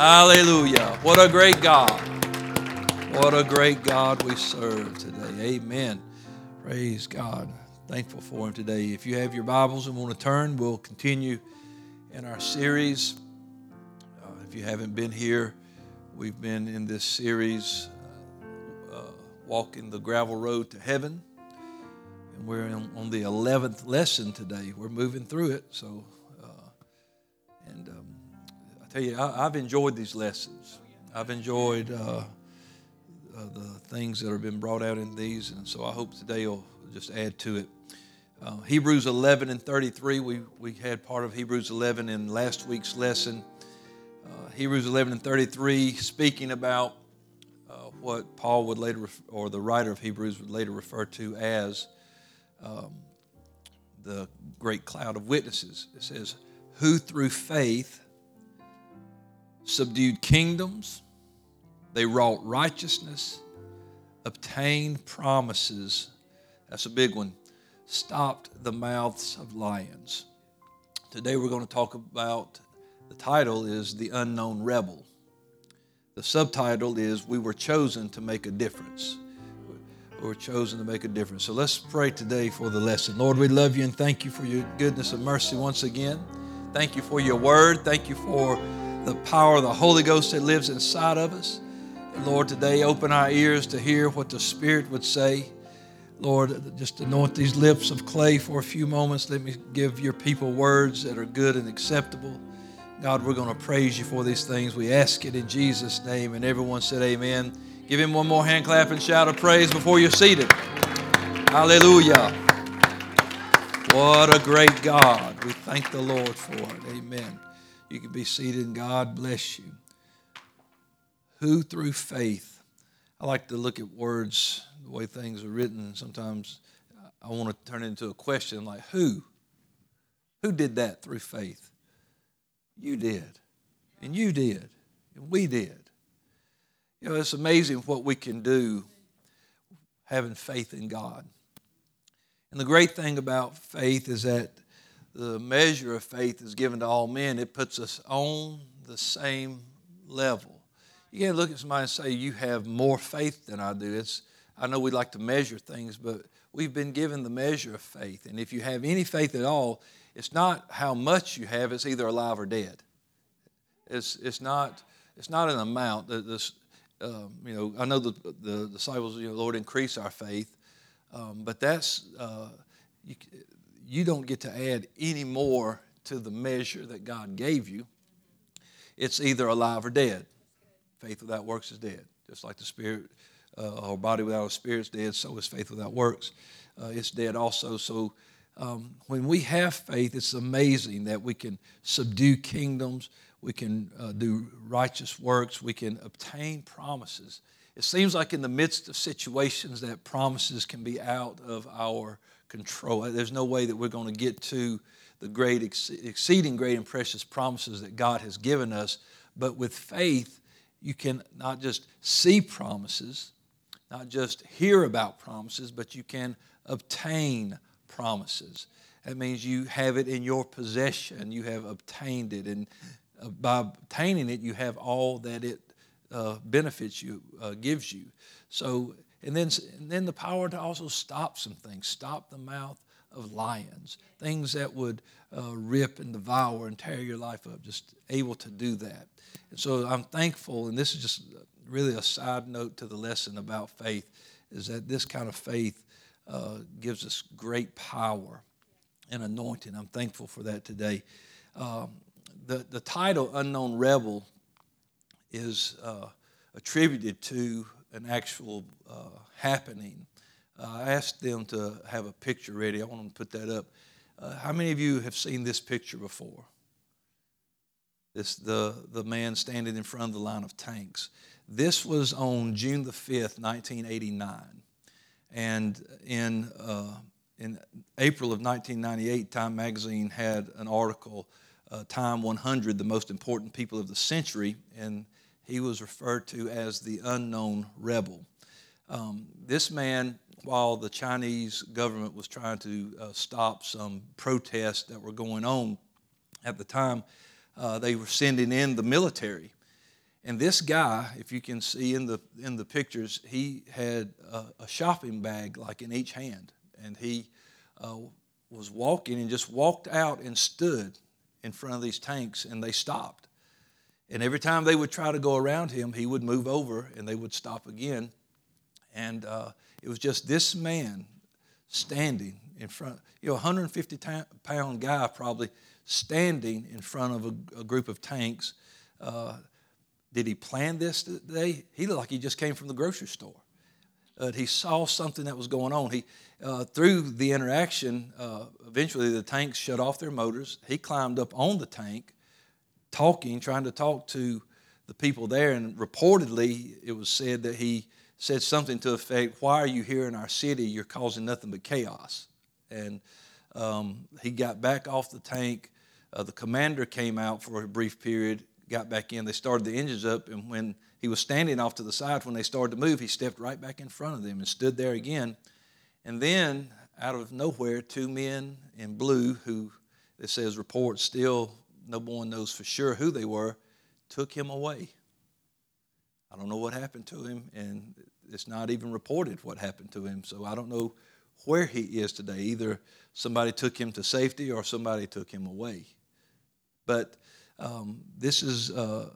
Hallelujah. What a great God. What a great God we serve today. Amen. Praise God. Thankful for Him today. If you have your Bibles and want to turn, we'll continue in our series. Uh, if you haven't been here, we've been in this series, uh, uh, Walking the Gravel Road to Heaven. And we're in, on the 11th lesson today. We're moving through it. So, uh, and um, tell you, I, have enjoyed these lessons. I've enjoyed uh, uh, the things that have been brought out in these. And so I hope today will just add to it. Uh, Hebrews 11 and 33, we, we had part of Hebrews 11 in last week's lesson. Uh, Hebrews 11 and 33, speaking about uh, what Paul would later, or the writer of Hebrews would later refer to as um, the great cloud of witnesses. It says, Who through faith subdued kingdoms, they wrought righteousness, obtained promises. That's a big one stopped the mouths of lions. Today we're going to talk about the title is The Unknown Rebel. The subtitle is We Were Chosen to Make a Difference. We were chosen to make a difference. So let's pray today for the lesson. Lord, we love you and thank you for your goodness and mercy once again. Thank you for your word. Thank you for the power of the Holy Ghost that lives inside of us. Lord, today open our ears to hear what the Spirit would say. Lord, just anoint these lips of clay for a few moments. Let me give your people words that are good and acceptable. God, we're going to praise you for these things. We ask it in Jesus' name. And everyone said, Amen. Give him one more hand clap and shout of praise before you're seated. Hallelujah. What a great God. We thank the Lord for it. Amen. You can be seated and God bless you. Who through faith, I like to look at words the way things are written, sometimes I want to turn it into a question like, who? Who did that through faith? You did. And you did. And we did. You know, it's amazing what we can do having faith in God. And the great thing about faith is that the measure of faith is given to all men. It puts us on the same level. You can't look at somebody and say, You have more faith than I do. It's, I know we like to measure things, but we've been given the measure of faith. And if you have any faith at all, it's not how much you have, it's either alive or dead. It's, it's, not, it's not an amount. This, um, you know, I know the, the disciples, you know, Lord, increase our faith. Um, but that's, uh, you, you don't get to add any more to the measure that God gave you. It's either alive or dead. Faith without works is dead, just like the Spirit uh, or body without a spirit is dead, so is faith without works. Uh, it's dead also. So um, when we have faith, it's amazing that we can subdue kingdoms, we can uh, do righteous works, we can obtain promises. It seems like in the midst of situations that promises can be out of our control. There's no way that we're going to get to the great, exceeding great and precious promises that God has given us. But with faith, you can not just see promises, not just hear about promises, but you can obtain promises. That means you have it in your possession, you have obtained it, and uh, by obtaining it, you have all that it uh, benefits you, uh, gives you. So, and then, and then the power to also stop some things, stop the mouth of lions, things that would uh, rip and devour and tear your life up, just able to do that. And so I'm thankful, and this is just really a side note to the lesson about faith is that this kind of faith uh, gives us great power and anointing. I'm thankful for that today. Um, the, the title, Unknown Rebel, is uh, attributed to an actual uh, happening. Uh, I asked them to have a picture ready. I want them to put that up. Uh, how many of you have seen this picture before? This the the man standing in front of the line of tanks. This was on June the 5th, 1989. And in, uh, in April of 1998, Time magazine had an article, uh, Time 100, the most important people of the century, and he was referred to as the unknown rebel. Um, this man, while the Chinese government was trying to uh, stop some protests that were going on at the time, uh, they were sending in the military And this guy, if you can see in the in the pictures, he had a, a shopping bag like in each hand, and he uh, was walking and just walked out and stood in front of these tanks, and they stopped. And every time they would try to go around him, he would move over, and they would stop again. And uh, it was just this man standing in front, you know, a 150 pound guy probably standing in front of a, a group of tanks. Uh, did he plan this today? He looked like he just came from the grocery store. Uh, he saw something that was going on. He, uh, through the interaction, uh, eventually the tanks shut off their motors. He climbed up on the tank, talking, trying to talk to the people there. And reportedly, it was said that he said something to effect, Why are you here in our city? You're causing nothing but chaos. And um, he got back off the tank. Uh, the commander came out for a brief period got back in. They started the engines up, and when he was standing off to the side, when they started to move, he stepped right back in front of them and stood there again. And then, out of nowhere, two men in blue, who it says reports still no one knows for sure who they were, took him away. I don't know what happened to him, and it's not even reported what happened to him. So I don't know where he is today. Either somebody took him to safety or somebody took him away. But um, this is uh,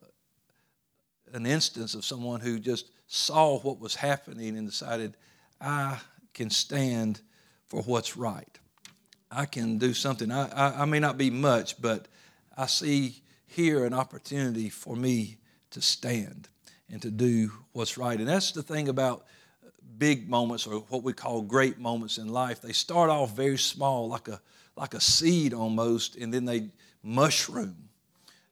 an instance of someone who just saw what was happening and decided, I can stand for what's right. I can do something. I, I, I may not be much, but I see here an opportunity for me to stand and to do what's right. And that's the thing about big moments or what we call great moments in life. They start off very small, like a like a seed almost, and then they mushroom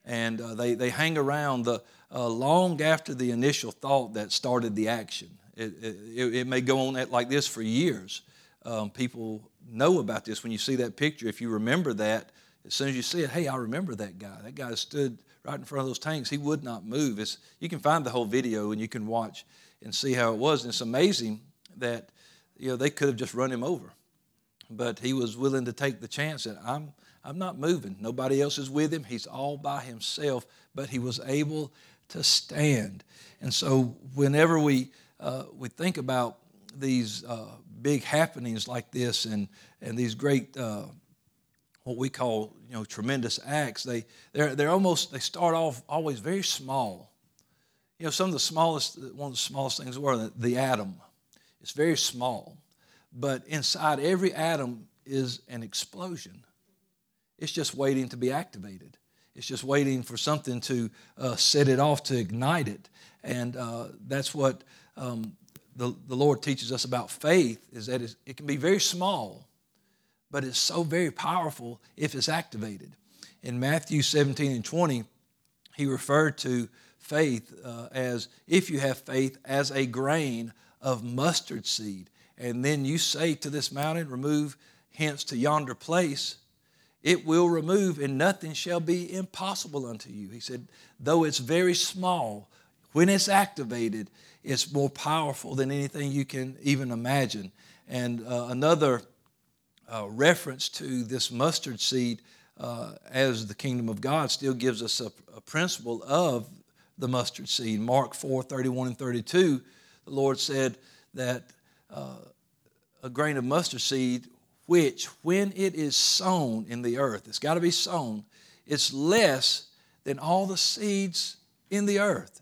and uh, they, they hang around the, uh, long after the initial thought that started the action. It, it, it may go on like this for years. Um, people know about this when you see that picture. If you remember that, as soon as you see it, hey, I remember that guy. That guy stood right in front of those tanks. He would not move. It's, you can find the whole video and you can watch and see how it was. And it's amazing that you know they could have just run him over, but he was willing to take the chance that I'm I'm not moving. Nobody else is with him. He's all by himself, but he was able to stand. And so, whenever we, uh, we think about these uh, big happenings like this and, and these great, uh, what we call, you know, tremendous acts, they, they're, they're almost, they start off always very small. You know, some of the smallest, one of the smallest things were the, the atom. It's very small. But inside every atom is an explosion it's just waiting to be activated. It's just waiting for something to uh, set it off to ignite it. And uh, that's what um, the, the Lord teaches us about faith is that it can be very small, but it's so very powerful if it's activated. In Matthew 17 and 20, he referred to faith uh, as if you have faith as a grain of mustard seed. And then you say to this mountain, remove hence to yonder place, it will remove, and nothing shall be impossible unto you. He said, though it's very small, when it's activated, it's more powerful than anything you can even imagine. And uh, another uh, reference to this mustard seed uh, as the kingdom of God still gives us a, a, principle of the mustard seed. Mark 4 31 and 32, the Lord said that uh, a grain of mustard seed which, when it is sown in the earth, it's got to be sown, it's less than all the seeds in the earth.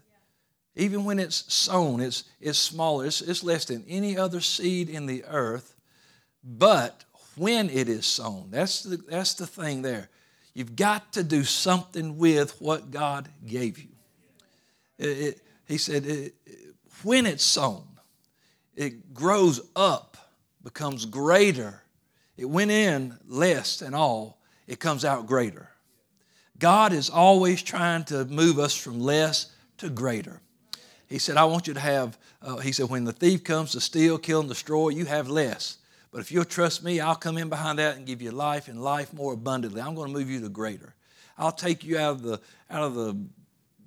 Even when it's sown, it's, it's smaller, it's, it's less than any other seed in the earth. But when it is sown, that's the, that's the thing there. You've got to do something with what God gave you. It, it, he said, it, when it's sown, it grows up, becomes greater, it went in less than all, it comes out greater. God is always trying to move us from less to greater. He said, I want you to have, uh, he said, when the thief comes to steal, kill, and destroy, you have less. But if you'll trust me, I'll come in behind that and give you life and life more abundantly. I'm going to move you to greater. I'll take you out of the, out of the,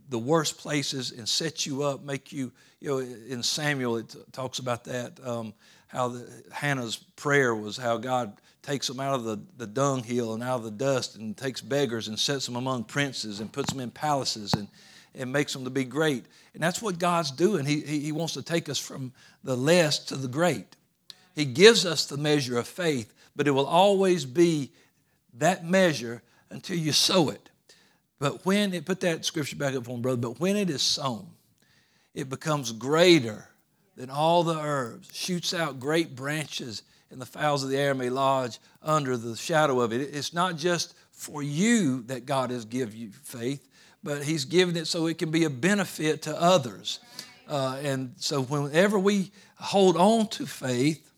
the worst places and set you up, make you, you know, in Samuel, it talks about that, um, how the, Hannah's prayer was how God takes them out of the, the dunghill and out of the dust and takes beggars and sets them among princes and puts them in palaces. And, and makes them to be great. And that's what God's doing. He, he, he wants to take us from the less to the great. He gives us the measure of faith, but it will always be that measure until you sow it. But when it, put that scripture back up on, brother, but when it is sown, it becomes greater than all the herbs, shoots out great branches, and the fowls of the air may lodge under the shadow of it. It's not just for you that God has given you faith, but He's given it so it can be a benefit to others. Uh, and so whenever we hold on to faith,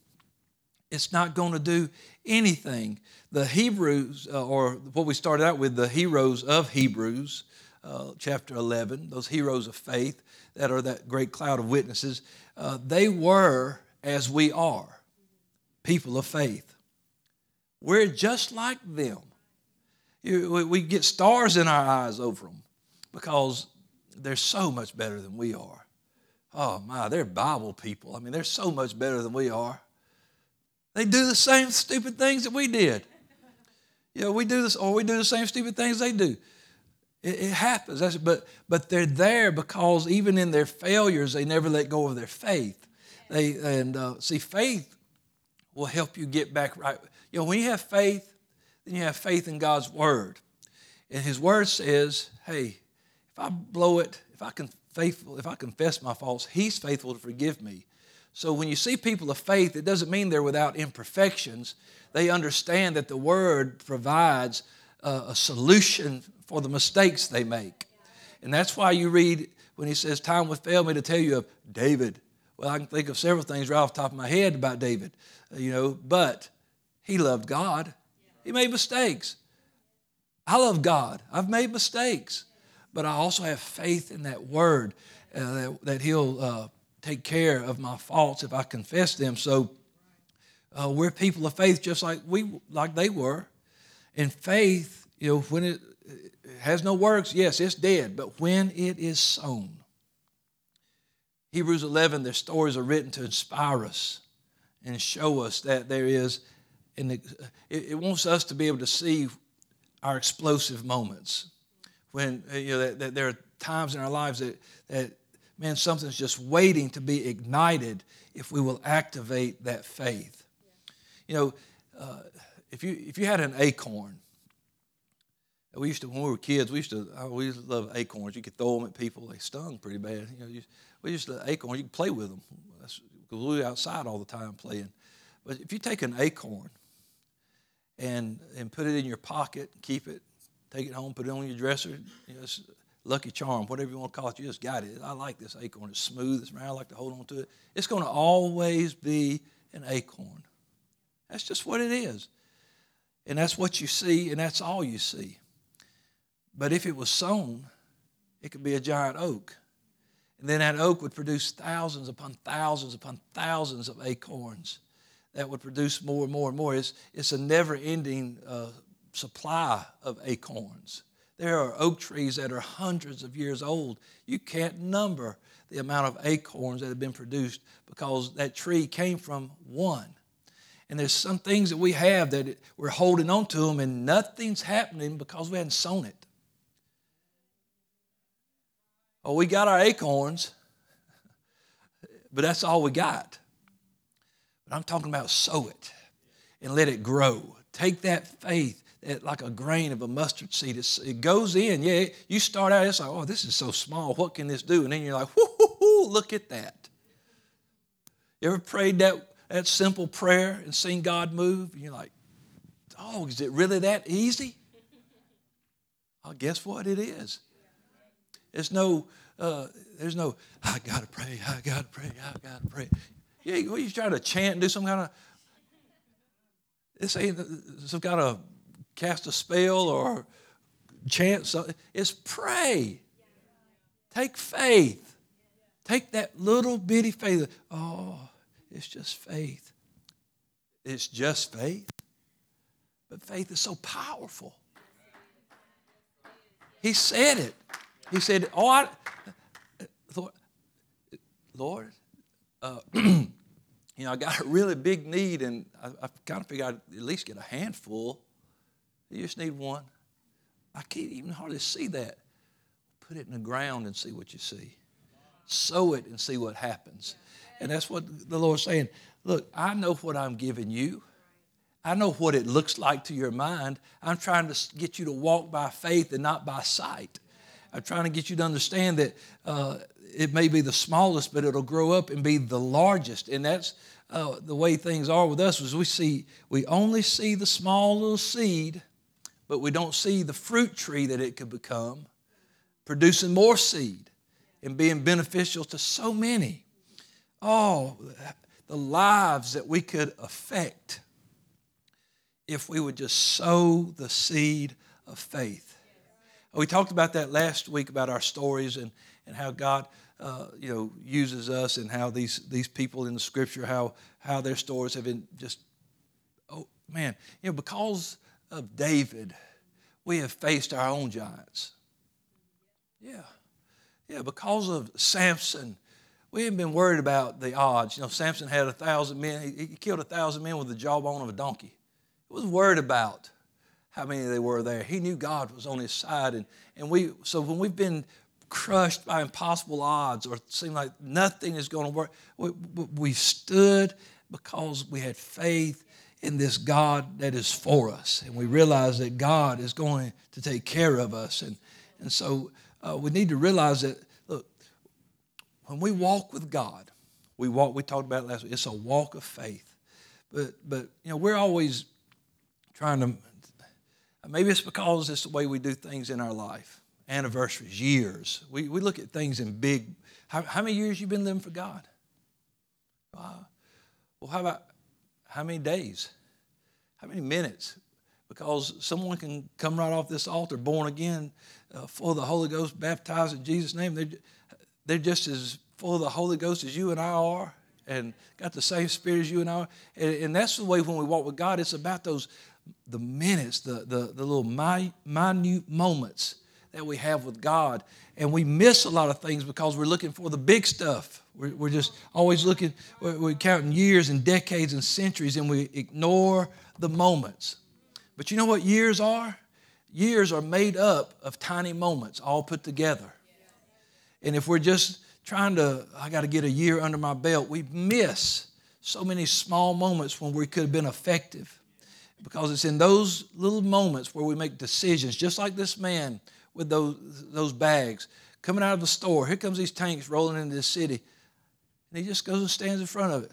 it's not going to do anything. The Hebrews, uh, or what we started out with, the heroes of Hebrews, uh, chapter 11, those heroes of faith that are that great cloud of witnesses, uh, they were as we are, people of faith. We're just like them. We get stars in our eyes over them because they're so much better than we are. Oh my, they're Bible people. I mean, they're so much better than we are. They do the same stupid things that we did. You know, we do this, or we do the same stupid things they do. It, it happens. That's, but, but they're there because even in their failures, they never let go of their faith. They, and uh, see, faith will help you get back right. You know, when you have faith, then you have faith in God's word. And his word says, hey, if I blow it, if I can faithful, if I confess my faults, he's faithful to forgive me. So when you see people of faith, it doesn't mean they're without imperfections. They understand that the word provides a, a solution for the mistakes they make. And that's why you read when he says, Time would fail me to tell you of David. Well, I can think of several things right off the top of my head about David, uh, you know, but he loved God. He made mistakes. I love God. I've made mistakes, but I also have faith in that word uh, that, that, He'll uh, take care of my faults if I confess them. So uh, we're people of faith, just like we like they were. In faith, you know, when it has no works, yes, it's dead, but when it is sown. Hebrews 11, their stories are written to inspire us and show us that there is, and it, it wants us to be able to see our explosive moments. When, you know, that, that there are times in our lives that, that, man, something's just waiting to be ignited if we will activate that faith. You know, uh, if, you, if you had an acorn, we used to, when we were kids, we used to, we used to love acorns. You could throw them at people; they stung pretty bad. You know, you, we used to acorns. You could play with them because we were outside all the time playing. But if you take an acorn and and put it in your pocket, keep it, take it home, put it on your dresser, you know, lucky charm, whatever you want to call it, you just got it. I like this acorn. It's smooth. It's round. I like to hold on to it. It's going to always be an acorn. That's just what it is. And that's what you see, and that's all you see. But if it was sown, it could be a giant oak. And then that oak would produce thousands upon thousands upon thousands of acorns that would produce more and more and more. It's, it's a never ending uh, supply of acorns. There are oak trees that are hundreds of years old. You can't number the amount of acorns that have been produced because that tree came from one. And there's some things that we have that we're holding on to them and nothing's happening because we hadn't sown it. Oh, we got our acorns, but that's all we got. But I'm talking about sow it and let it grow. Take that faith like a grain of a mustard seed. It's, it goes in. Yeah, you start out, it's like, oh, this is so small. What can this do? And then you're like, whoo, look at that. You ever prayed that, that simple prayer and seen God move? And you're like, oh, is it really that easy? Well, guess what? It is. There's no, uh, there's no, I gotta pray, I gotta pray, I gotta pray. Yeah, what you trying to chant and do some kind of, this ain't some kind of cast a spell or chant something. It's pray. Take faith. Take that little bitty faith. Oh, it's just faith. It's just faith. But faith is so powerful. He said it. He said, Oh, I, Lord, uh, you know, I got a really big need, and I, I kind of figured I'd at least get a handful. You just need one. I can't even hardly see that. put it in the ground and see what you see. Sow it and see what happens. And that's what the Lord's saying. Look, I know what I'm giving you. I know what it looks like to your mind. I'm trying to get you to walk by faith and not by sight. I'm trying to get you to understand that uh, it may be the smallest, but it'll grow up and be the largest. And that's uh, the way things are with us. Is we see we only see the small little seed, but we don't see the fruit tree that it could become, producing more seed and being beneficial to so many. Oh, the lives that we could affect if we would just sow the seed of faith. We talked about that last week about our stories and, and how God uh, you know uses us and how these these people in the scripture how how their stories have been just oh man you know because of David we have faced our own giants. Yeah. Yeah, because of Samson we haven't been worried about the odds. You know, Samson had a thousand men. He, he killed a thousand men with the jawbone of a donkey. He was worried about how many they were there. He knew God was on his side. And, and we, so when we've been crushed by impossible odds or seem like nothing is going to work, we, we stood because we had faith in this God that is for us. And we realize that God is going to take care of us. And, and so uh, we need to realize that look, when we walk with God, we walk, we talked about it last week, it's a walk of faith. But, but you know, we're always trying to, maybe it's because it's the way we do things in our life. Anniversaries, years. We, we look at things in big, how, how many years you been living for God? Wow. Well, how about how many days? How many minutes? Because someone can come right off this altar, born again, uh, full of the Holy Ghost, baptized in Jesus' name. They're, they're just as full of the Holy Ghost as you and I are, and got the same spirit as you and I are. And, and that's the way when we walk with God, it's about those the minutes, the, the, the little minute moments that we have with God. And we miss a lot of things because we're looking for the big stuff. We're, we're just always looking, we're, we're counting years and decades and centuries, and we ignore the moments. But you know what years are? Years are made up of tiny moments all put together. And if we're just trying to, I got to get a year under my belt, we miss so many small moments when we could have been effective. Because it's in those little moments where we make decisions, just like this man with those, those bags coming out of the store. Here comes these tanks rolling into the city. And he just goes and stands in front of it.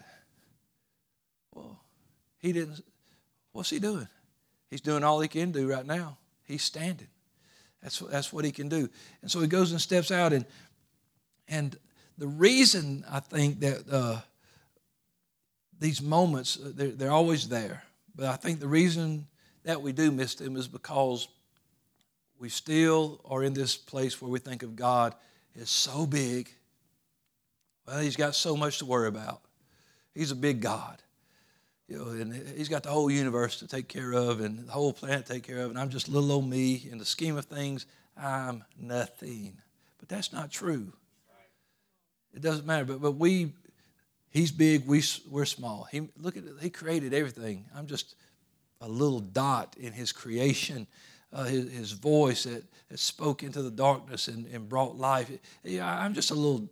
Well, he didn't, what's he doing? He's doing all he can do right now. He's standing. That's, that's what he can do. And so he goes and steps out, and and the reason I think that uh, these moments, uh, they're, they're always there. But I think the reason that we do miss them is because we still are in this place where we think of God as so big. Well, He's got so much to worry about. He's a big God. You know, and he's got the whole universe to take care of and the whole planet to take care of, and I'm just little old me. In the scheme of things, I'm nothing. But that's not true. It doesn't matter. But, but we, he's big, we, we're small. He, look at he created everything. I'm just a little dot in his creation. Uh, his, his, voice that, that spoke into the darkness and, and brought life. Yeah, I'm just a little,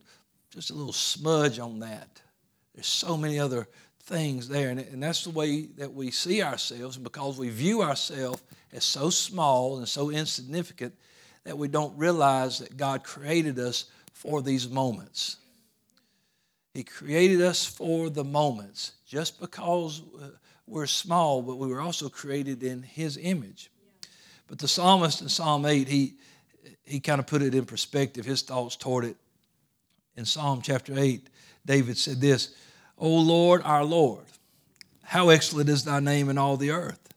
just a little smudge on that. There's so many other things there, and, and that's the way that we see ourselves. And because we view ourselves as so small and so insignificant, that we don't realize that God created us for these moments. He created us for the moments, just because uh, we're small, but we were also created in His image. But the psalmist in Psalm 8, he, he kind of put it in perspective, his thoughts toward it. In Psalm chapter 8, David said this O Lord, our Lord, how excellent is thy name in all the earth,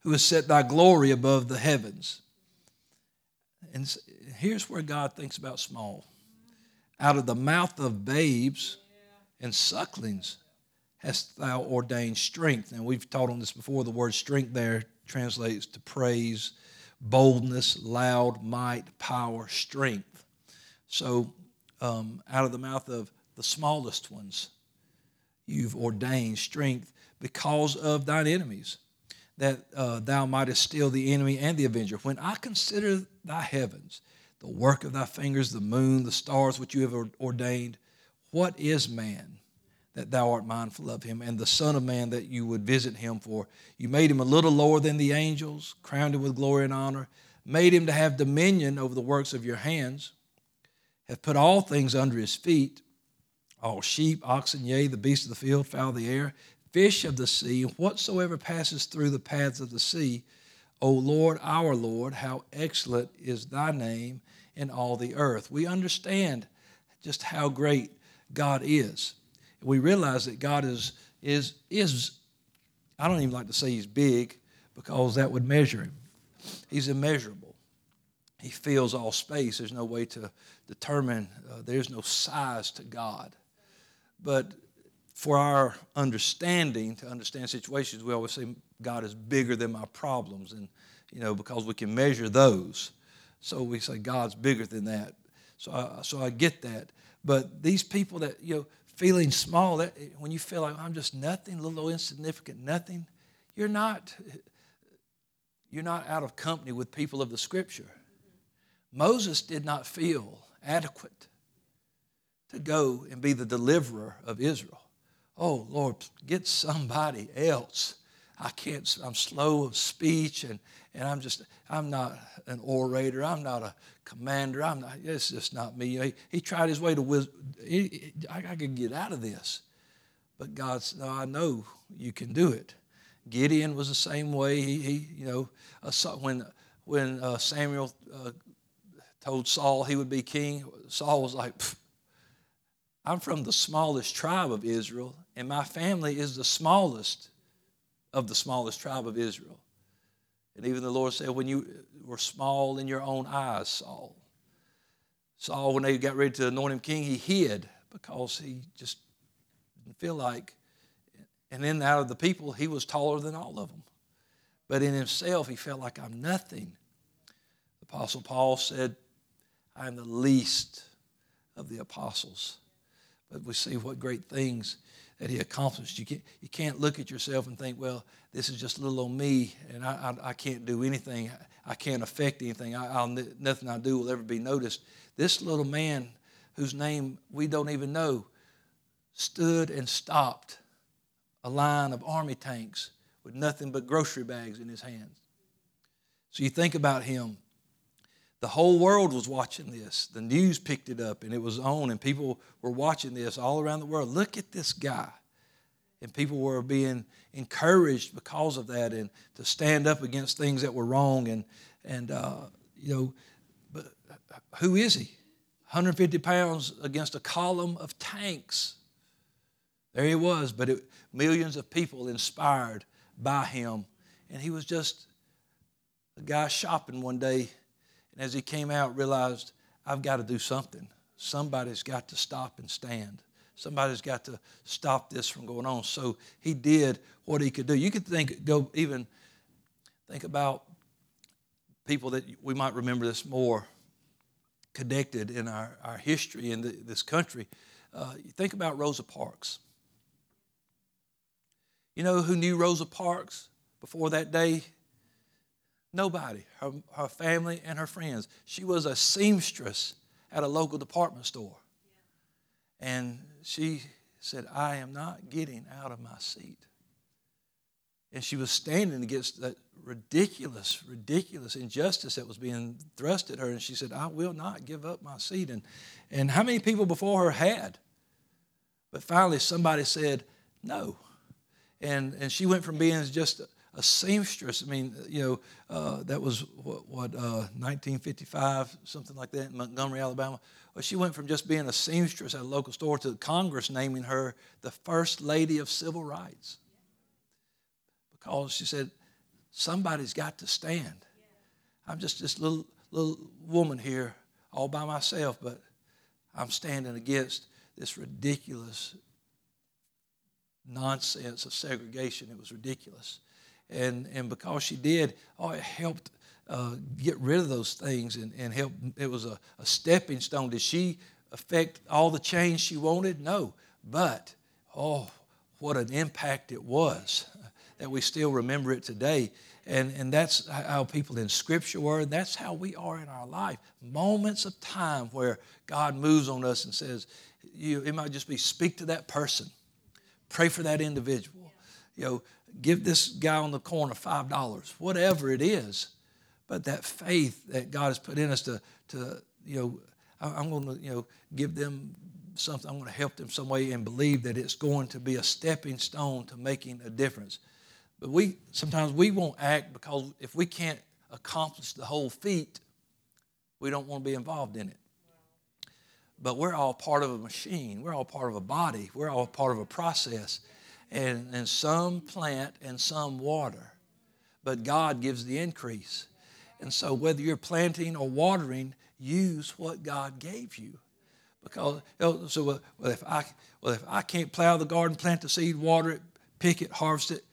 who has set thy glory above the heavens. And here's where God thinks about small. Out of the mouth of babes, and sucklings hast thou ordained strength. And we've taught on this before. The word strength there translates to praise, boldness, loud, might, power, strength. So, um, out of the mouth of the smallest ones, you've ordained strength because of thine enemies, that uh, thou mightest still the enemy and the avenger. When I consider thy heavens, the work of thy fingers, the moon, the stars which you have ordained. What is man that thou art mindful of him, and the Son of Man that you would visit him for? You made him a little lower than the angels, crowned him with glory and honor, made him to have dominion over the works of your hands, have put all things under his feet all sheep, oxen, yea, the beasts of the field, fowl of the air, fish of the sea, and whatsoever passes through the paths of the sea. O Lord, our Lord, how excellent is thy name in all the earth. We understand just how great God is. We realize that God is, is, is I don't even like to say he's big because that would measure him. He's immeasurable. He fills all space. There's no way to determine, uh, there's no size to God. But for our understanding, to understand situations, we always say God is bigger than my problems, and you know because we can measure those. So we say God's bigger than that. So I, so I get that. But these people that you know feeling small, that when you feel like I'm just nothing, little insignificant, nothing, you're not. You're not out of company with people of the Scripture. Moses did not feel adequate to go and be the deliverer of Israel. Oh, Lord, get somebody else. I can't, I'm slow of speech and, and I'm just, I'm not an orator. I'm not a commander. I'm not, it's just not me. He, he tried his way to wisdom. I, I could get out of this. But God said, no, I know you can do it. Gideon was the same way. He, he you know, when, when uh, Samuel uh, told Saul he would be king, Saul was like, I'm from the smallest tribe of Israel, and my family is the smallest of the smallest tribe of Israel. And even the Lord said, When you were small in your own eyes, Saul. Saul, when they got ready to anoint him king, he hid because he just didn't feel like. And then out of the people, he was taller than all of them. But in himself, he felt like I'm nothing. The Apostle Paul said, I am the least of the apostles but we see what great things that he accomplished. You can't, you can't look at yourself and think, well, this is just a little on me, and I, I, I can't do anything. I can't affect anything. I, nothing I do will ever be noticed. This little man, whose name we don't even know, stood and stopped a line of army tanks with nothing but grocery bags in his hands. So you think about him the whole world was watching this. The news picked it up and it was on, and people were watching this all around the world. Look at this guy. And people were being encouraged because of that and to stand up against things that were wrong. And, and uh, you know, but who is he? 150 pounds against a column of tanks. There he was, but it, millions of people inspired by him. And he was just a guy shopping one day and as he came out, realized, I've got to do something. Somebody's got to stop and stand. Somebody's got to stop this from going on. So he did what he could do. You could think, go even think about people that we might remember this more connected in our, our history in the, this country. Uh, think about Rosa Parks. You know who knew Rosa Parks before that day? Nobody, her, her family and her friends. She was a seamstress at a local department store. And she said, I am not getting out of my seat. And she was standing against that ridiculous, ridiculous injustice that was being thrust at her. And she said, I will not give up my seat. And, and how many people before her had? But finally, somebody said, no. And, and she went from being just a seamstress. I mean, you know, uh, that was what, what uh, 1955, something like that, in Montgomery, Alabama. Well, she went from just being a seamstress at a local store to Congress naming her the first lady of civil rights because she said somebody's got to stand. I'm just this little little woman here all by myself, but I'm standing against this ridiculous nonsense of segregation. It was ridiculous and and because she did, oh, it helped uh, get rid of those things and and help. It was a, a stepping stone. Did she affect all the change she wanted? No, but oh, what an impact it was that we still remember it today. And, and that's how people in Scripture were. and That's how we are in our life. Moments of time where God moves on us and says, you, it might just be speak to that person, pray for that individual. You know, give this guy on the corner five dollars, whatever it is. But that faith that God has put in us to, to you know, I'm going to, you know, give them something. I'm going to help them some way and believe that it's going to be a stepping stone to making a difference. But we sometimes we won't act because if we can't accomplish the whole feat, we don't want to be involved in it. But we're all part of a machine. We're all part of a body. We're all part of a process. And, and some plant and some water. But God gives the increase. And so whether you're planting or watering, use what God gave you. Because oh, so well, if I well if I can't plow the garden, plant the seed, water it, pick it, harvest it,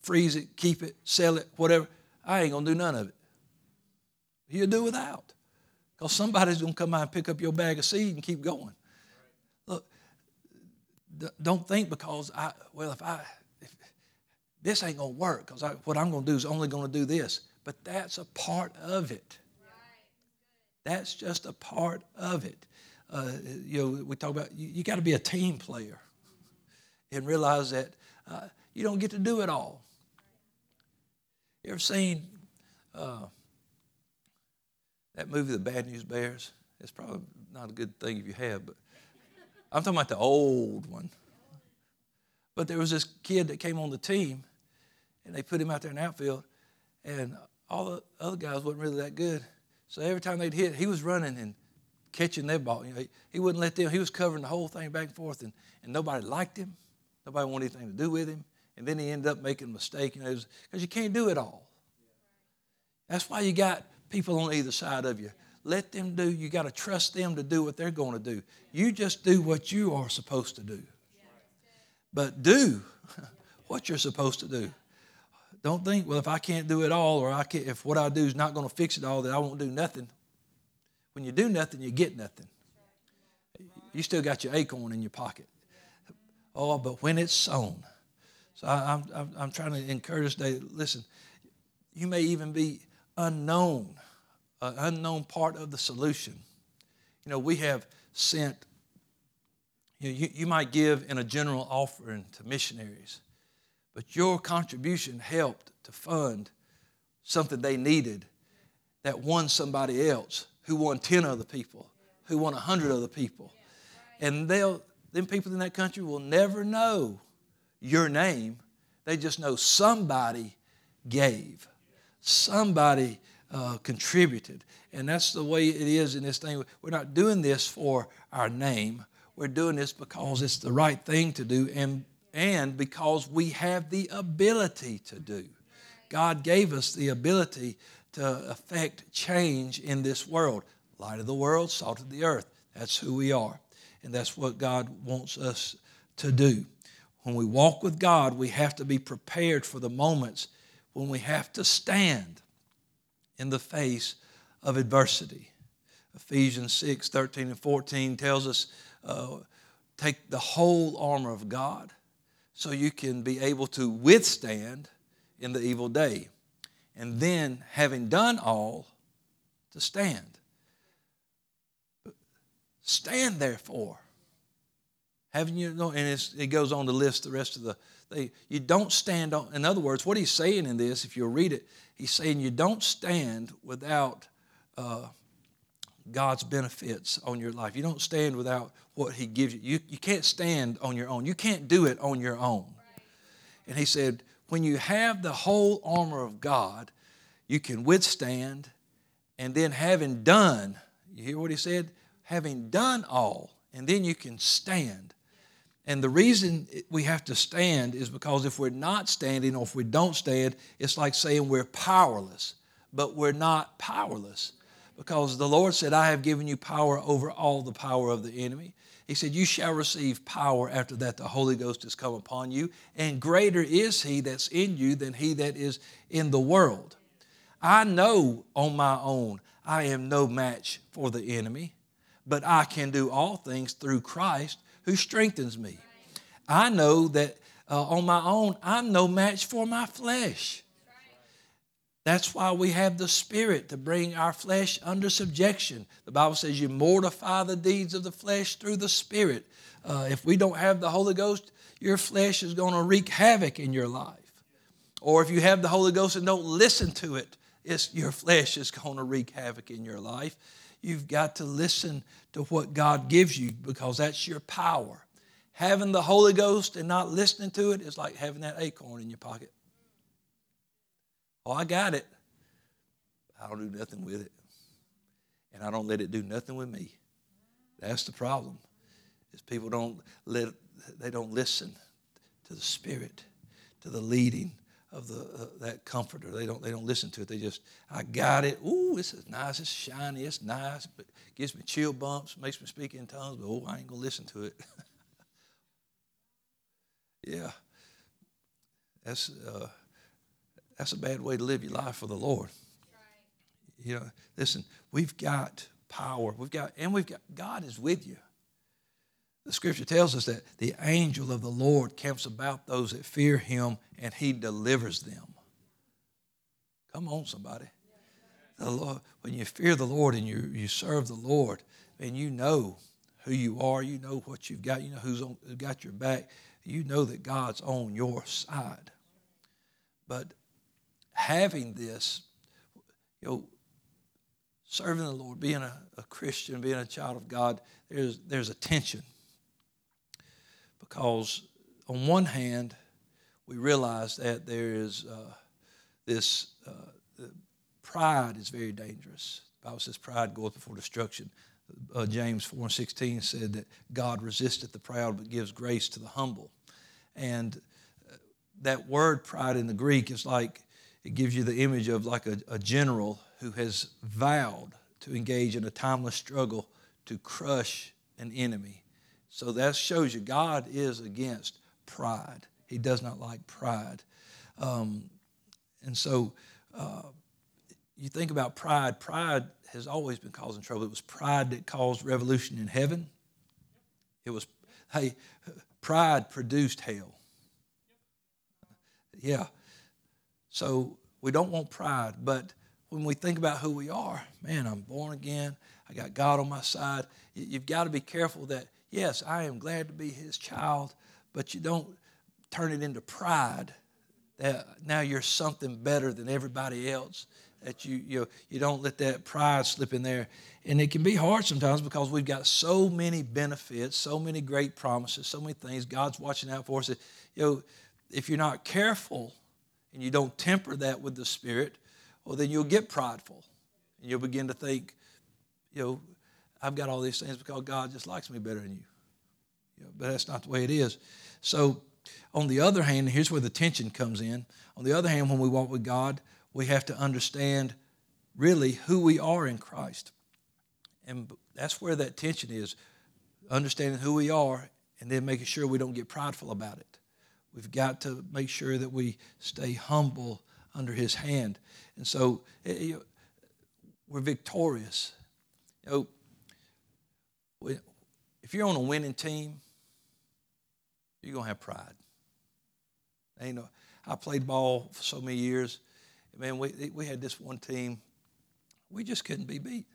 freeze it, keep it, sell it, whatever, I ain't gonna do none of it. You'll do without. Because somebody's gonna come out and pick up your bag of seed and keep going. Look, don't think because I well if I if, this ain't gonna work because what I'm gonna do is only gonna do this. But that's a part of it. That's just a part of it. Uh, you know, we talk about you, you got to be a team player and realize that uh, you don't get to do it all. You ever seen uh, that movie, The Bad News Bears? It's probably not a good thing if you have, but I'm talking about the old one. But there was this kid that came on the team, and they put him out there in the outfield, and all the other guys wasn't really that good. So every time they'd hit, he was running and catching their ball. You know, he, he wouldn't let them, he was covering the whole thing back and forth, and, and nobody liked him. Nobody wanted anything to do with him. And then he ended up making a mistake, you know, because you can't do it all. That's why you got people on either side of you. Let them do, you got to trust them to do what they're going to do. You just do what you are supposed to do. But do what you're supposed to do. Don't think, well, if I can't do it all, or I can't, if what I do is not going to fix it all, that I won't do nothing. When you do nothing, you get nothing. You still got your acorn in your pocket. Oh, but when it's sown. So I, am I'm, I'm trying to encourage today, listen, you may even be unknown, an unknown part of the solution. You know, we have sent, you, know, you, you might give in a general offering to missionaries. But your contribution helped to fund something they needed that won somebody else who won 10 other people, who won 100 other people. And they'll, them people in that country will never know your name. They just know somebody gave, somebody uh, contributed. And that's the way it is in this thing. We're not doing this for our name. We're doing this because it's the right thing to do and and because we have the ability to do. God gave us the ability to affect change in this world. Light of the world, salt of the earth. That's who we are. And that's what God wants us to do. When we walk with God, we have to be prepared for the moments when we have to stand in the face of adversity. Ephesians 6 13 and 14 tells us uh, take the whole armor of God so you can be able to withstand in the evil day. And then, having done all, to stand. Stand therefore. Having you know, and it goes on to list the rest of the. They, you don't stand on. In other words, what he's saying in this, if you'll read it, he's saying you don't stand without uh, God's benefits on your life. You don't stand without what He gives you. You, you can't stand on your own. You can't do it on your own. And He said, when you have the whole armor of God, you can withstand. And then, having done, you hear what He said? Having done all, and then you can stand. And the reason we have to stand is because if we're not standing or if we don't stand, it's like saying we're powerless, but we're not powerless because the Lord said, I have given you power over all the power of the enemy. He said, You shall receive power after that the Holy Ghost has come upon you, and greater is he that's in you than he that is in the world. I know on my own I am no match for the enemy, but I can do all things through Christ who strengthens me. I know that uh, on my own, I'm no match for my flesh. That's why we have the Spirit to bring our flesh under subjection. The Bible says you mortify the deeds of the flesh through the Spirit. Uh, if we don't have the Holy Ghost, your flesh is going to wreak havoc in your life. Or if you have the Holy Ghost and don't listen to it, your flesh is going to wreak havoc in your life. You've got to listen to what God gives you because that's your power. Having the Holy Ghost and not listening to it is like having that acorn in your pocket. Oh, I got it. I don't do nothing with it. And I don't let it do nothing with me. That's the problem. Is people don't let they don't listen to the spirit, to the leading of the uh, that comforter. They don't they don't listen to it. They just I got it. Ooh, this is nice. It's shiny. It's nice. But it gives me chill bumps. Makes me speak in tongues. But oh, I ain't gonna listen to it. yeah, that's uh, that's a bad way to live your life for the Lord. Right. You know, listen, we've got power. We've got, and we've got, God is with you. The scripture tells us that the angel of the Lord camps about those that fear him and he delivers them. Come on, somebody. The Lord, when you fear the Lord and you, you serve the Lord, and you know who you are, you know what you've got, you know who's on, got your back, you know that God's on your side. But having this, you know, serving the Lord, being a, a Christian, being a child of God, there's, there's a tension. Because on one hand, we realize that there is uh, this uh, pride is very dangerous. The Bible says pride goeth before destruction. Uh, James 4 and 16 said that God resisteth the proud but gives grace to the humble. And uh, that word pride in the Greek is like it gives you the image of like a, a general who has vowed to engage in a timeless struggle to crush an enemy. So that shows you God is against pride. He does not like pride. Um, and so uh, you think about pride, pride has always been causing trouble. It was pride that caused revolution in heaven. It was, hey, pride produced hell. Yeah. So we don't want pride, but when we think about who we are, man, I'm born again. I got God on my side. You've got to be careful that, yes, I am glad to be his child, but you don't turn it into pride that now you're something better than everybody else. That you, you, you don't let that pride slip in there. And it can be hard sometimes because we've got so many benefits, so many great promises, so many things. God's watching out for us. You know, if you're not careful, and you don't temper that with the Spirit, well, then you'll get prideful. And you'll begin to think, you know, I've got all these things because God just likes me better than you. but that's not the way it is. So, on the other hand, here's where the tension comes in. On the other hand, when we walk with God, we have to understand really who we are in Christ. And that's where that tension is understanding who we are and then making sure we don't get prideful about it. We've got to make sure that we stay humble under His hand. And so it, eh, you know, we're victorious. You know, if you're on a winning team, you're going to have pride. Ain't no, I played ball for so many years. Man, we, we had this one team, we just couldn't be beat.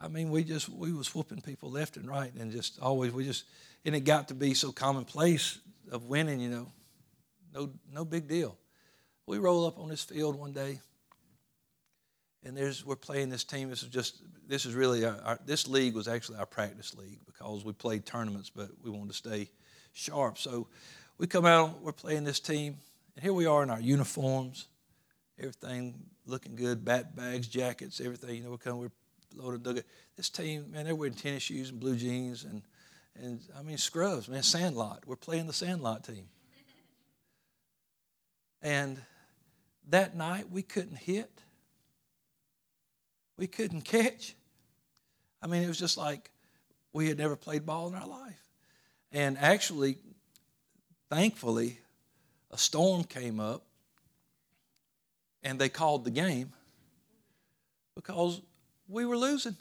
I mean, we just we was whooping people left and right, and just always we just and it got to be so commonplace of winning, you know, no, no big deal. We roll up on this field one day, and there's we're playing this team. This is just this is really our, our, this league was actually our practice league because we played tournaments, but we wanted to stay sharp. So we come out, we're playing this team, and here we are in our uniforms, everything looking good, bat bags, jackets, everything. You know, we're coming, we're loaded. Dug This team, man, they're wearing tennis shoes and blue jeans and and I mean, scrubs, man, Sandlot. We're playing the Sandlot team. And that night we couldn't hit, we couldn't catch. I mean, it was just like we had never played ball in our life. And actually, thankfully, a storm came up and they called the game because we were losing.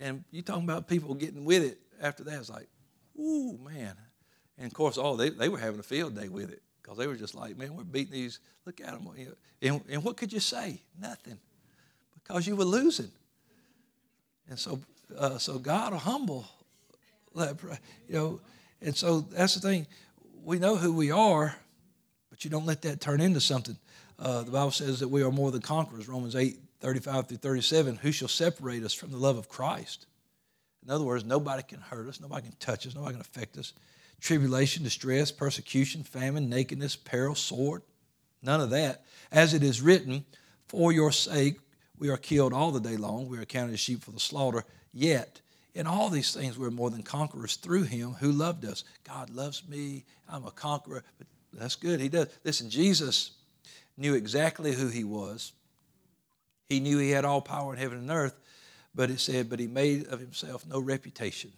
And you talking about people getting with it after that, it's like, ooh, man. And of course, oh, they, they were having a field day with it because they were just like, man, we're beating these. Look at them. And, and what could you say? Nothing, because you were losing. And so, uh, so God will humble that, you know. And so that's the thing. We know who we are, but you don't let that turn into something. Uh, the Bible says that we are more than conquerors. Romans 8, 35 through 37. Who shall separate us from the love of Christ? In other words, nobody can hurt us, nobody can touch us, nobody can affect us. Tribulation, distress, persecution, famine, nakedness, peril, sword, none of that. As it is written, for your sake we are killed all the day long, we are counted as sheep for the slaughter. Yet, in all these things, we're more than conquerors through him who loved us. God loves me, I'm a conqueror. But that's good, he does. Listen, Jesus knew exactly who he was. He knew he had all power in heaven and earth, but it said, but he made of himself no reputation.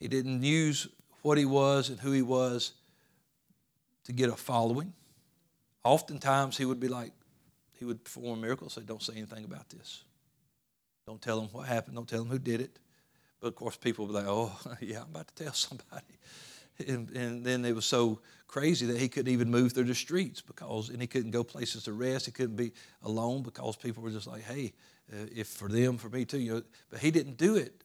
He didn't use what he was and who he was to get a following. Oftentimes he would be like, he would perform miracles, say, Don't say anything about this. Don't tell them what happened, don't tell them who did it. But of course, people would be like, Oh, yeah, I'm about to tell somebody. And, and, then it was so crazy that he couldn't even move through the streets because, and he couldn't go places to rest. He couldn't be alone because people were just like, hey, uh, if for them, for me too. You know, but he didn't do it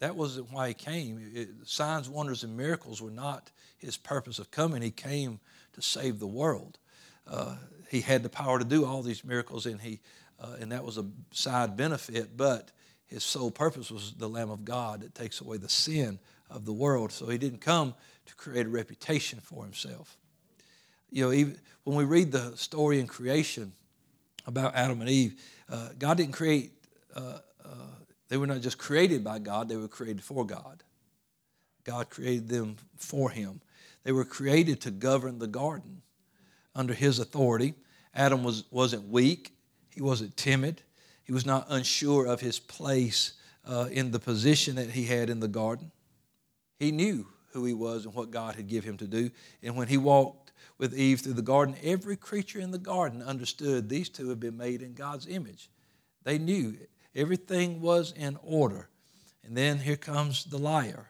that wasn't why he came. It, signs, wonders, and miracles were not his purpose of coming. He came to save the world. Uh, he had the power to do all these miracles, and he, uh, and that was a side benefit. But his sole purpose was the Lamb of God that takes away the sin of the world. So he didn't come to create a reputation for himself. You know, even when we read the story in creation about Adam and Eve, uh, God didn't create uh, uh, they were not just created by God, they were created for God. God created them for Him. They were created to govern the garden under His authority. Adam was, wasn't weak, he wasn't timid, he was not unsure of his place uh, in the position that he had in the garden. He knew who he was and what God had given him to do. And when he walked with Eve through the garden, every creature in the garden understood these two had been made in God's image. They knew Everything was in order. And then here comes the liar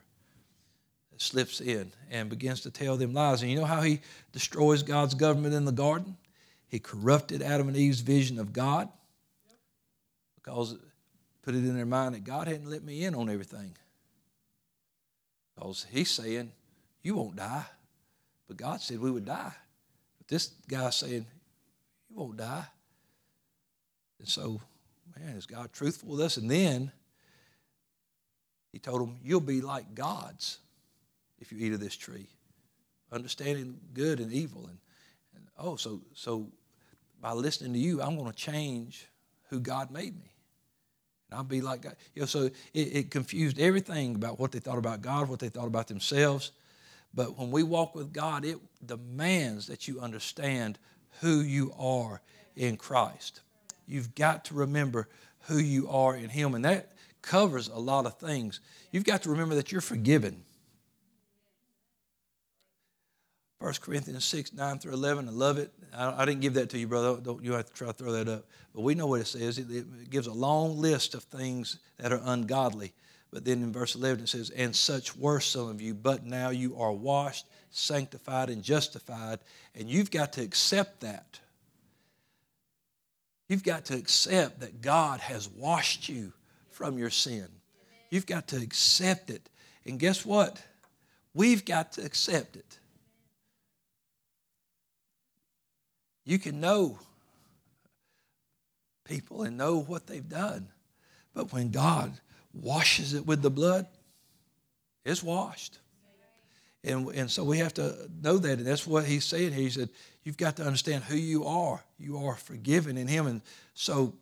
slips in and begins to tell them lies. And you know how he destroys God's government in the garden? He corrupted Adam and Eve's vision of God because put it in their mind that God hadn't let me in on everything. Because he's saying, You won't die. But God said we would die. But this guy's saying, You won't die. And so man, is God truthful with us? And then he told them, You'll be like gods if you eat of this tree, understanding good and evil. And, and oh, so, so by listening to you, I'm going to change who God made me. And I'll be like God. You know, so it, it confused everything about what they thought about God, what they thought about themselves. But when we walk with God, it demands that you understand who you are in Christ. You've got to remember who you are in Him, and that covers a lot of things. You've got to remember that you're forgiven. 1 Corinthians 6, 9 through 11. I love it. I, I didn't give that to you, brother. Don't, you have to try to throw that up. But we know what it says. It, it gives a long list of things that are ungodly. But then in verse 11 it says, And such were some of you, but now you are washed, sanctified, and justified. And you've got to accept that. You've got to accept that God has washed you from your sin. You've got to accept it. And guess what? We've got to accept it. You can know people and know what they've done. But when God washes it with the blood, it's washed. And, and so we have to know that. And that's what he's saying here. He said, You've got to understand who you are. You are forgiven in him. And so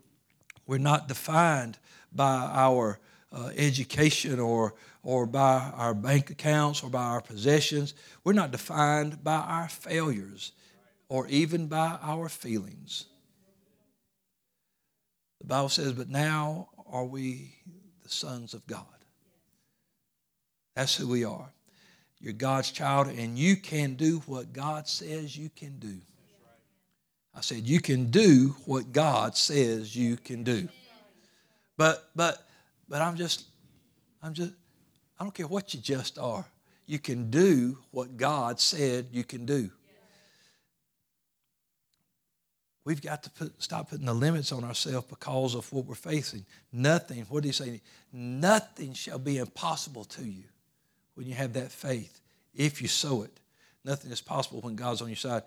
we're not defined by our uh, education or, or by our bank accounts or by our possessions. We're not defined by our failures or even by our feelings. The Bible says, But now are we the sons of God. That's who we are. You're God's child, and you can do what God says you can do. I said, you can do what God says you can do. But but but I'm just I'm just I don't care what you just are. you can do what God said you can do. We've got to put, stop putting the limits on ourselves because of what we're facing. Nothing, what did he say? Nothing shall be impossible to you when you have that faith, if you sow it. Nothing is possible when God's on your side.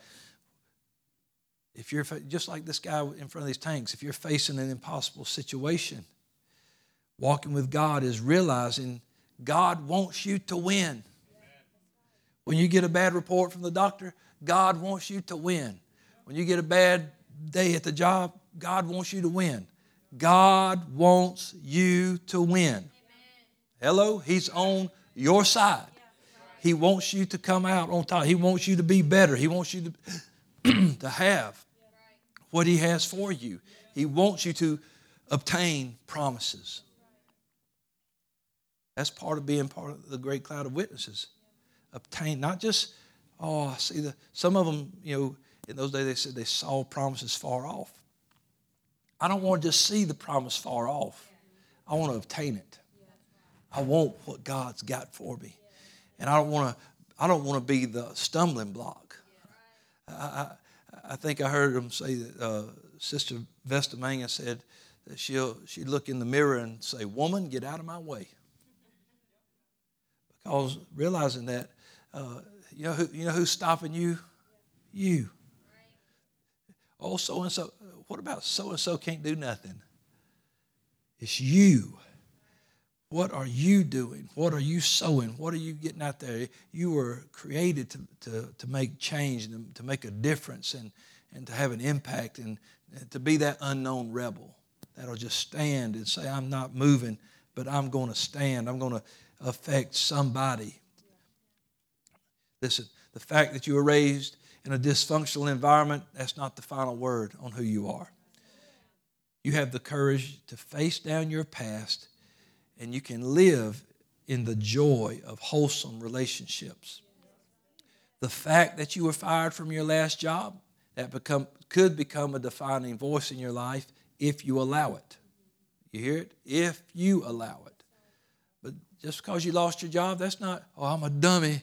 If you're just like this guy in front of these tanks, if you're facing an impossible situation, walking with God is realizing God wants you to win. When you get a bad report from the doctor, God wants you to win. When you get a bad day at the job, God wants you to win. God wants you to win. Hello? He's on your side. He wants you to come out on top. He wants you to be better. He wants you to, to have what He has for you. He wants you to obtain promises. That's part of being part of the great cloud of witnesses. Obtain, not just, oh, see the, some of them, you know, in those days they said they saw promises far off. I don't want to just see the promise far off. I want to obtain it. I want what God's got for me. And I don't want to, I don't want to be the stumbling block. I, I, I think I heard them say that uh, Sister Vesta Manga said that she'll, she'd look in the mirror and say, Woman, get out of my way. Because realizing that, uh, you, know who, you know who's stopping you? You. Oh, so and so. What about so and so can't do nothing? It's you. What are you doing? What are you sowing? What are you getting out there? You were created to, to, to make change and to make a difference and, and to have an impact and, and to be that unknown rebel that'll just stand and say, I'm not moving, but I'm going to stand. I'm going to affect somebody. Listen, the fact that you were raised in a dysfunctional environment, that's not the final word on who you are. You have the courage to face down your past and you can live in the joy of wholesome relationships. The fact that you were fired from your last job, that become, could become a defining voice in your life if you allow it. You hear it? If you allow it. But just because you lost your job, that's not, oh, I'm a dummy.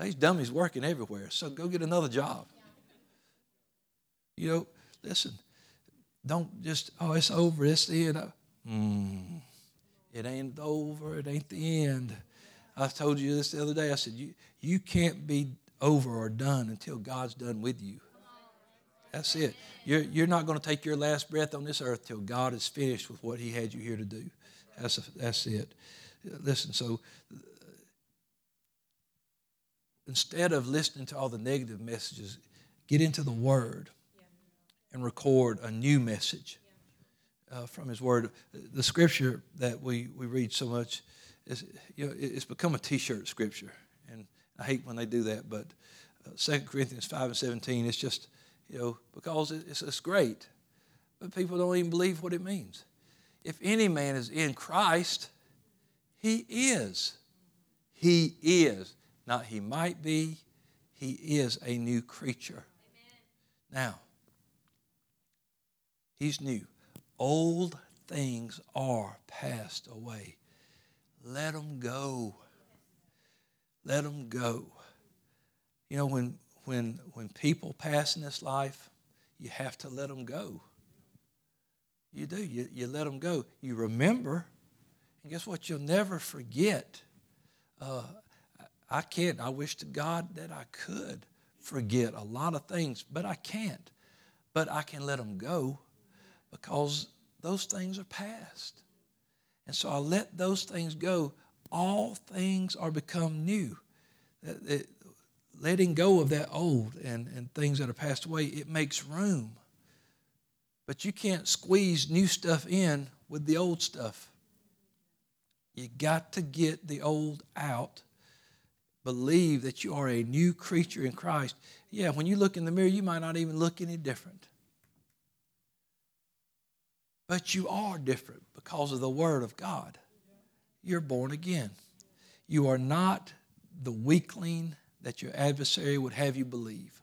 These dummies working everywhere, so go get another job. You know, listen, don't just, oh, it's over, it's the end. Mm, it ain't over, it ain't the end. I told you this the other day. I said, you, you can't be over or done until God's done with you. That's it. You're, you're not going to take your last breath on this earth till God is finished with what He had you here to do. That's, a, that's it. Listen, so instead of listening to all the negative messages, get into the Word and record a new message uh, from His Word. The scripture that we, we read so much is you know it's become a T-shirt scripture, and I hate when they do that. But uh, Second uh, Corinthians five and seventeen, it's just you know because it's, it's great, but people don't even believe what it means. If any man is in Christ, he is. He is. Not he might be, he is a new creature. Now, He's new. Old things are passed away. Let them go. Let them go. You know, when, when, when people pass in this life, you have to let them go. You do. You, you let them go. You remember. And guess what? You'll never forget. Uh, I can't. I wish to God that I could forget a lot of things, but I can't. But I can let them go because those things are past. And so I let those things go. All things are become new. letting go of that old and, and things that are passed away, it makes room. But you can't squeeze new stuff in with the old stuff. You got to get the old out. Believe that you are a new creature in Christ. Yeah, when you look in the mirror, you might not even look any different. But you are different because of the Word of God. You're born again. You are not the weakling that your adversary would have you believe.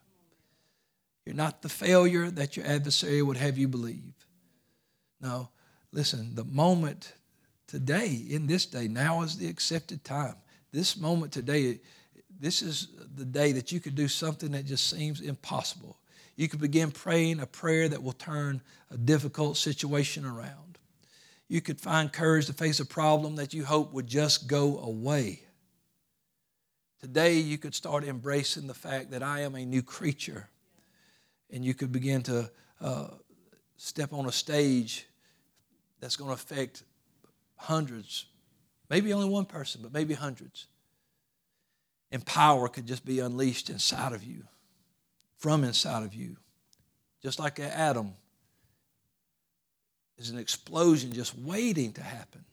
You're not the failure that your adversary would have you believe. No, listen, the moment today, in this day, now is the accepted time. This moment today, this is the day that you could do something that just seems impossible. You could begin praying a prayer that will turn a difficult situation around. You could find courage to face a problem that you hope would just go away. Today, you could start embracing the fact that I am a new creature. And you could begin to uh, step on a stage that's going to affect hundreds, maybe only one person, but maybe hundreds. And power could just be unleashed inside of you, from inside of you. Just like atom is an explosion just waiting to happen.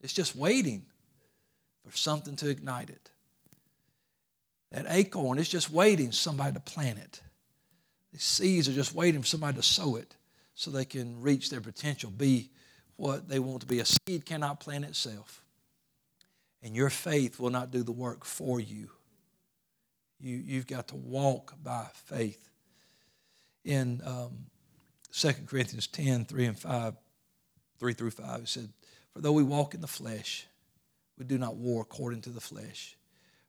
It's just waiting for something to ignite it. That acorn is just waiting somebody to plant it. The seeds are just waiting for somebody to sow it so they can reach their potential, be what they want to be. A seed cannot plant itself, and your faith will not do the work for you. You you've got to walk by faith. In um, 2 Corinthians 10 3 and 5, 3 through 5, it said, For though we walk in the flesh, we do not war according to the flesh.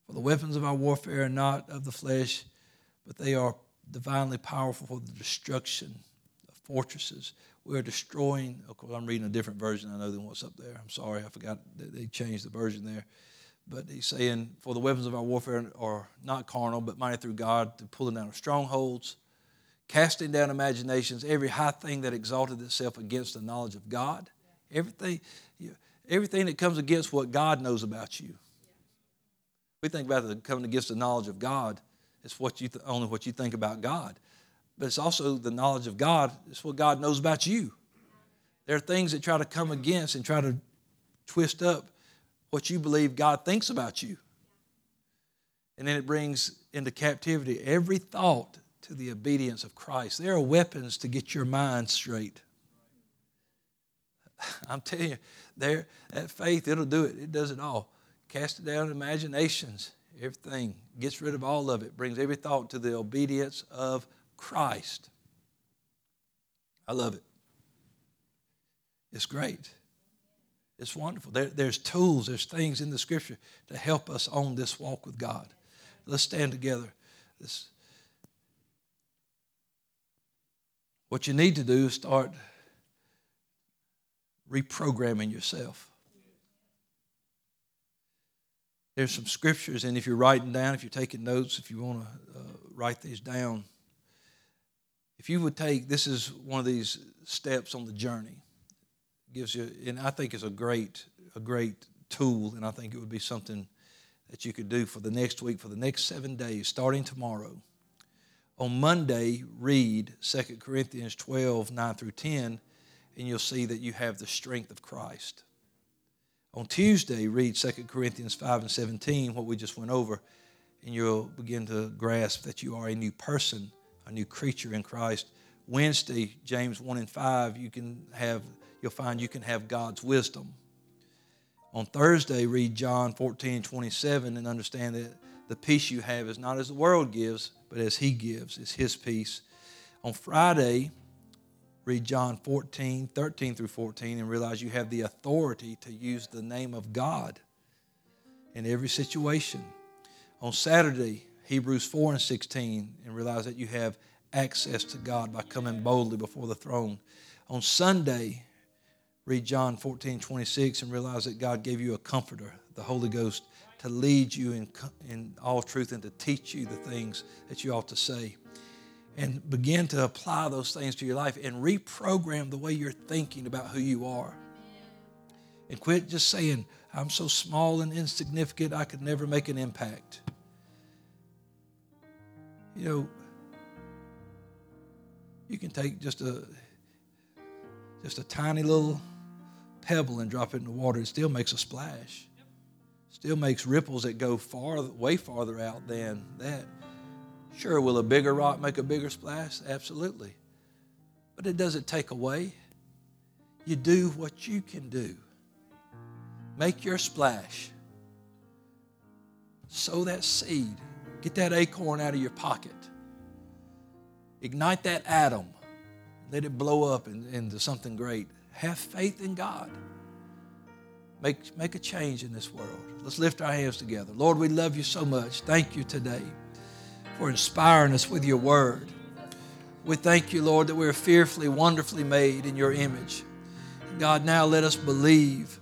For the weapons of our warfare are not of the flesh, but they are divinely powerful for the destruction of fortresses. We are destroying, of course, I'm reading a different version, I know, than what's up there. I'm sorry, I forgot they changed the version there. But he's saying, For the weapons of our warfare are not carnal, but mighty through God to pulling down strongholds, casting down imaginations, every high thing that exalted itself against the knowledge of God. Everything, everything that comes against what God knows about you we think about the coming against the knowledge of God. It's what you th- only what you think about God, but it's also the knowledge of God. It's what God knows about you. There are things that try to come against and try to twist up what you believe God thinks about you. And then it brings into captivity every thought to the obedience of Christ. There are weapons to get your mind straight. I'm telling you, there that faith, it'll do it. It does it all. Cast down imaginations, everything, gets rid of all of it, brings every thought to the obedience of Christ. I love it. It's great. It's wonderful. There, there's tools, there's things in the scripture to help us on this walk with God. Let's stand together. What you need to do is start reprogramming yourself there's some scriptures, and if you're writing down, if you're taking notes, if you want to uh, write these down, if you would take this is one of these steps on the journey, gives you, and I think it's a great a great tool, and I think it would be something that you could do for the next week, for the next seven days, starting tomorrow. On Monday, read 2 Corinthians 12, 9 through 10, and you'll see that you have the strength of Christ. On Tuesday, read 2 Corinthians 5 and 17, what we just went over, and you'll begin to grasp that you are a new person, a new creature in Christ. Wednesday, James 1 and 5, you can have, you'll find you can have God's wisdom. On Thursday, read John 14, 27, and understand that the peace you have is not as the world gives, but as He gives. It's His peace. On Friday, read John 14, 13 through 14, and realize you have the authority to use the name of God in every situation. On Saturday, Hebrews 4 and 16, and realize that you have access to God by coming boldly before the throne. On Sunday, read John 14, 26, and realize that God gave you a comforter, the Holy Ghost, to lead you in, in all truth and to teach you the things that you ought to say and begin to apply those things to your life and reprogram the way you're thinking about who you are. And quit just saying, I'm so small and insignificant, I could never make an impact. You know, you can take just a just a tiny little pebble and drop it in the water. It still makes a splash. Still makes ripples that go far, way farther out than that. Sure, will a bigger rock make a bigger splash? Absolutely. But it doesn't take away. You do what you can do. Make your splash. Sow that seed. Get that acorn out of your pocket. Ignite that atom. Let it blow up into something great. Have faith in God. Make, make a change in this world. Let's lift our hands together. Lord, we love you so much. Thank you today for inspiring us with your word. We thank you, Lord, that we're fearfully, wonderfully made in your image. God, now let us believe,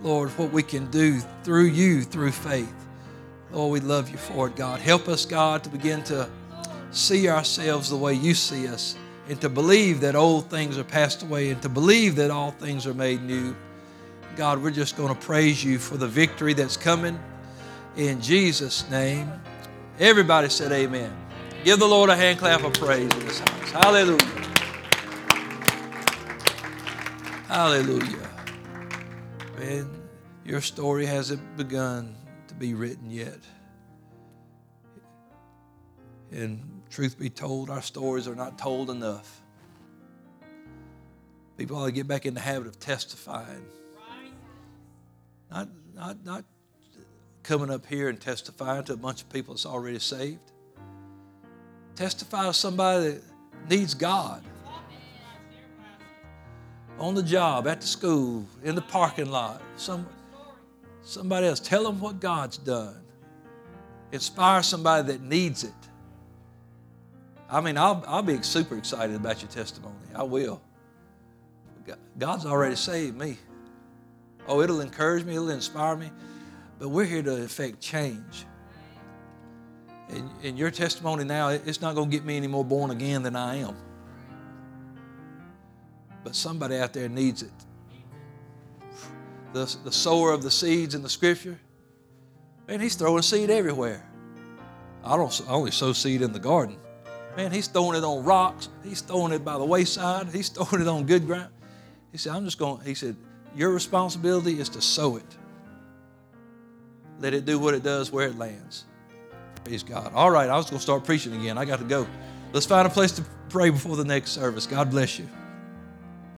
Lord, what we can do through you, through faith. Lord, we love you for it, God. Help us, God, to begin to see ourselves the way you see us and to believe that old things are passed away and to believe that all things are made new. God, we're just going to praise you for the victory that's coming in Jesus' name. Everybody said amen. Give the Lord a hand clap of praise in this house. Hallelujah. Hallelujah. Man, your story hasn't begun to be written yet. And truth be told, our stories are not told enough. People ought to get back in the habit of testifying. Not, not, not coming up here and testifying to a bunch of people that's already saved. Testify to somebody that needs God. On the job, at the school, in the parking lot. Some, somebody else. Tell them what God's done. Inspire somebody that needs it. I mean, I'll, I'll be super excited about your testimony. I will. God's already saved me. Oh, it'll encourage me, it'll inspire me. But we're here to effect change. And, and your testimony now, it's not going to get me any more born again than I am. But somebody out there needs it. The, the sower of the seeds in the scripture, man, he's throwing seed everywhere. I don't I only sow seed in the garden. Man, he's throwing it on rocks. He's throwing it by the wayside. He's throwing it on good ground. He said, I'm just going, he said, your responsibility is to sow it. Let it do what it does where it lands. Praise God. All right, I was going to start preaching again. I got to go. Let's find a place to pray before the next service. God bless you.